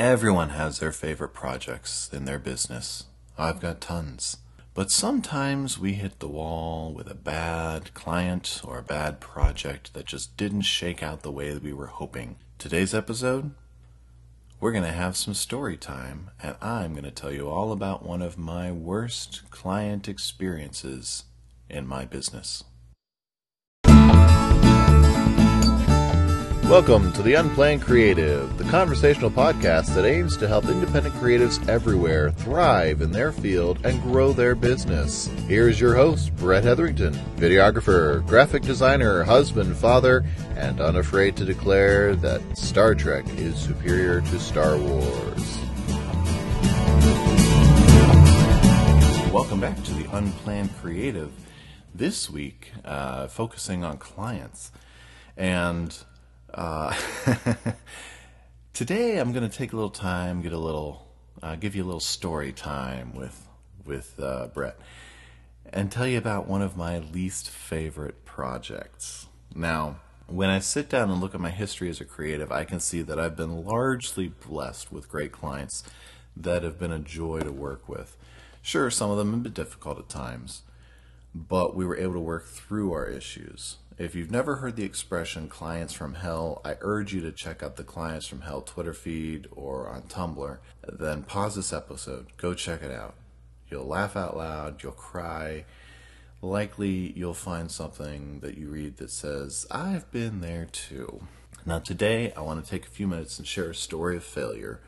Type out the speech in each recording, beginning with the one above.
Everyone has their favorite projects in their business. I've got tons. But sometimes we hit the wall with a bad client or a bad project that just didn't shake out the way that we were hoping. Today's episode, we're going to have some story time, and I'm going to tell you all about one of my worst client experiences in my business. Welcome to the Unplanned Creative, the conversational podcast that aims to help independent creatives everywhere thrive in their field and grow their business. Here's your host, Brett Hetherington, videographer, graphic designer, husband, father, and unafraid to declare that Star Trek is superior to Star Wars. Welcome back to the Unplanned Creative. This week, uh, focusing on clients. And uh, today I'm going to take a little time, get a little, uh, give you a little story time with with uh, Brett, and tell you about one of my least favorite projects. Now, when I sit down and look at my history as a creative, I can see that I've been largely blessed with great clients that have been a joy to work with. Sure, some of them have been difficult at times, but we were able to work through our issues. If you've never heard the expression clients from hell, I urge you to check out the Clients from Hell Twitter feed or on Tumblr. Then pause this episode, go check it out. You'll laugh out loud, you'll cry. Likely you'll find something that you read that says, I've been there too. Now, today I want to take a few minutes and share a story of failure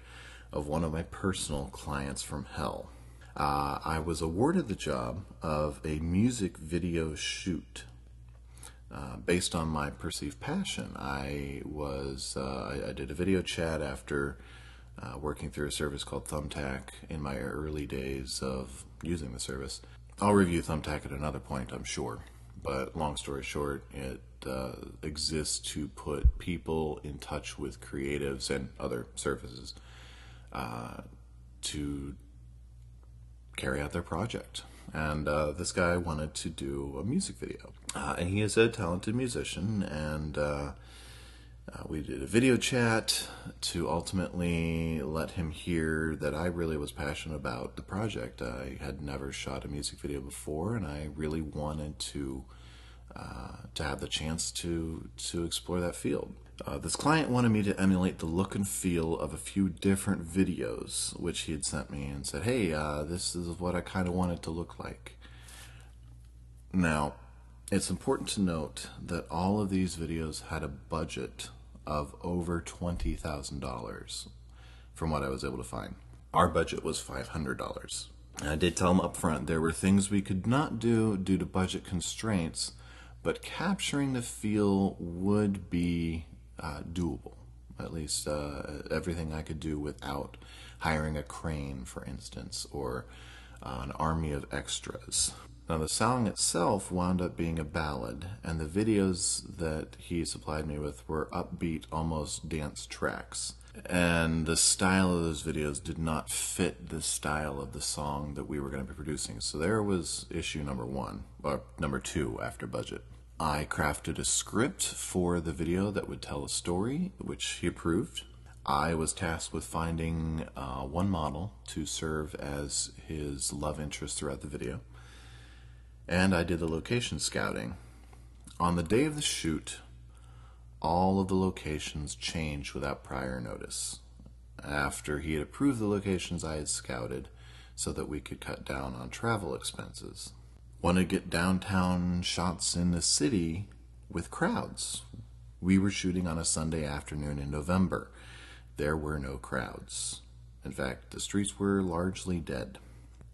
of one of my personal clients from hell. Uh, I was awarded the job of a music video shoot uh, based on my perceived passion. I was uh, I, I, did a video chat after uh, working through a service called Thumbtack in my early days of using the service. I'll review Thumbtack at another point, I'm sure. But long story short, it uh, exists to put people in touch with creatives and other services uh, to carry out their project and uh, this guy wanted to do a music video. Uh, and he is a talented musician, and uh, uh, we did a video chat to ultimately let him hear that I really was passionate about the project. I had never shot a music video before, and I really wanted to uh, to have the chance to to explore that field. Uh, this client wanted me to emulate the look and feel of a few different videos, which he had sent me and said, hey, uh, this is what I kind of wanted to look like. Now, it's important to note that all of these videos had a budget of over $20,000 from what I was able to find. Our budget was $500. I did tell him up front there were things we could not do due to budget constraints, but capturing the feel would be uh, doable. At least uh, everything I could do without hiring a crane, for instance, or uh, an army of extras. Now, the song itself wound up being a ballad, and the videos that he supplied me with were upbeat, almost dance tracks. And the style of those videos did not fit the style of the song that we were going to be producing. So there was issue number one, or number two after budget. I crafted a script for the video that would tell a story, which he approved. I was tasked with finding uh, one model to serve as his love interest throughout the video. And I did the location scouting. On the day of the shoot, all of the locations changed without prior notice. After he had approved the locations I had scouted so that we could cut down on travel expenses want to get downtown shots in the city with crowds. We were shooting on a Sunday afternoon in November. There were no crowds. In fact, the streets were largely dead.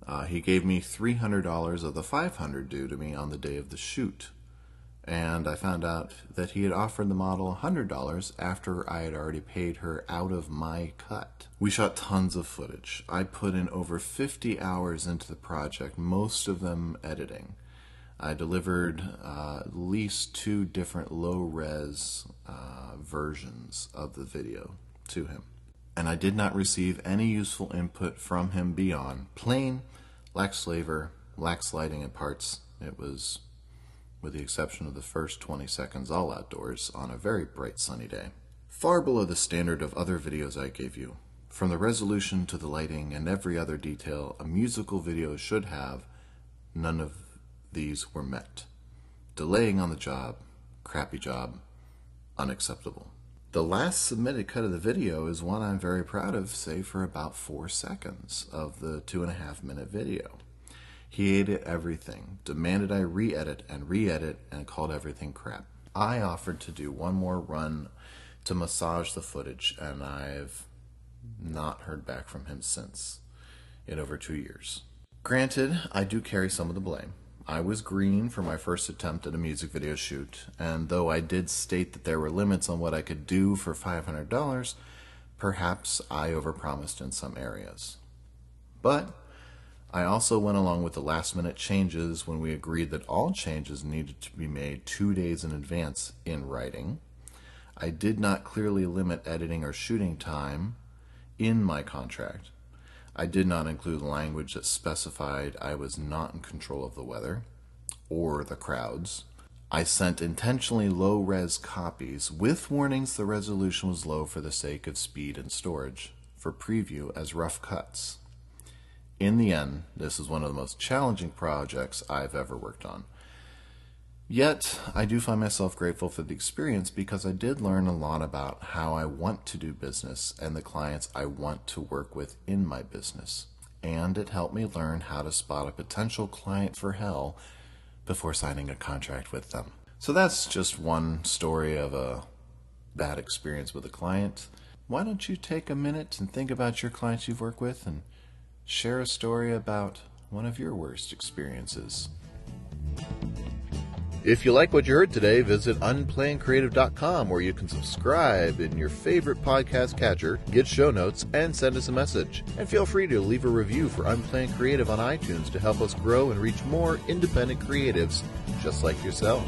Uh, he gave me $300 of the 500 due to me on the day of the shoot and I found out that he had offered the model $100 after I had already paid her out of my cut. We shot tons of footage. I put in over 50 hours into the project, most of them editing. I delivered uh, at least two different low res uh, versions of the video to him. And I did not receive any useful input from him beyond plain, lacks flavor, lacks lighting and parts. It was with the exception of the first 20 seconds all outdoors on a very bright sunny day. Far below the standard of other videos I gave you. From the resolution to the lighting and every other detail a musical video should have, none of these were met. Delaying on the job, crappy job, unacceptable. The last submitted cut of the video is one I'm very proud of, say for about four seconds of the two and a half minute video. He hated everything, demanded I re edit and re edit, and called everything crap. I offered to do one more run to massage the footage, and I've not heard back from him since in over two years. Granted, I do carry some of the blame. I was green for my first attempt at a music video shoot, and though I did state that there were limits on what I could do for $500, perhaps I overpromised in some areas. But I also went along with the last minute changes when we agreed that all changes needed to be made two days in advance in writing. I did not clearly limit editing or shooting time in my contract. I did not include language that specified I was not in control of the weather or the crowds. I sent intentionally low res copies with warnings the resolution was low for the sake of speed and storage for preview as rough cuts. In the end, this is one of the most challenging projects I've ever worked on. Yet, I do find myself grateful for the experience because I did learn a lot about how I want to do business and the clients I want to work with in my business. And it helped me learn how to spot a potential client for hell before signing a contract with them. So that's just one story of a bad experience with a client. Why don't you take a minute and think about your clients you've worked with and share a story about one of your worst experiences. If you like what you heard today, visit unplannedcreative.com where you can subscribe in your favorite podcast catcher, get show notes, and send us a message. And feel free to leave a review for Unplanned Creative on iTunes to help us grow and reach more independent creatives just like yourself.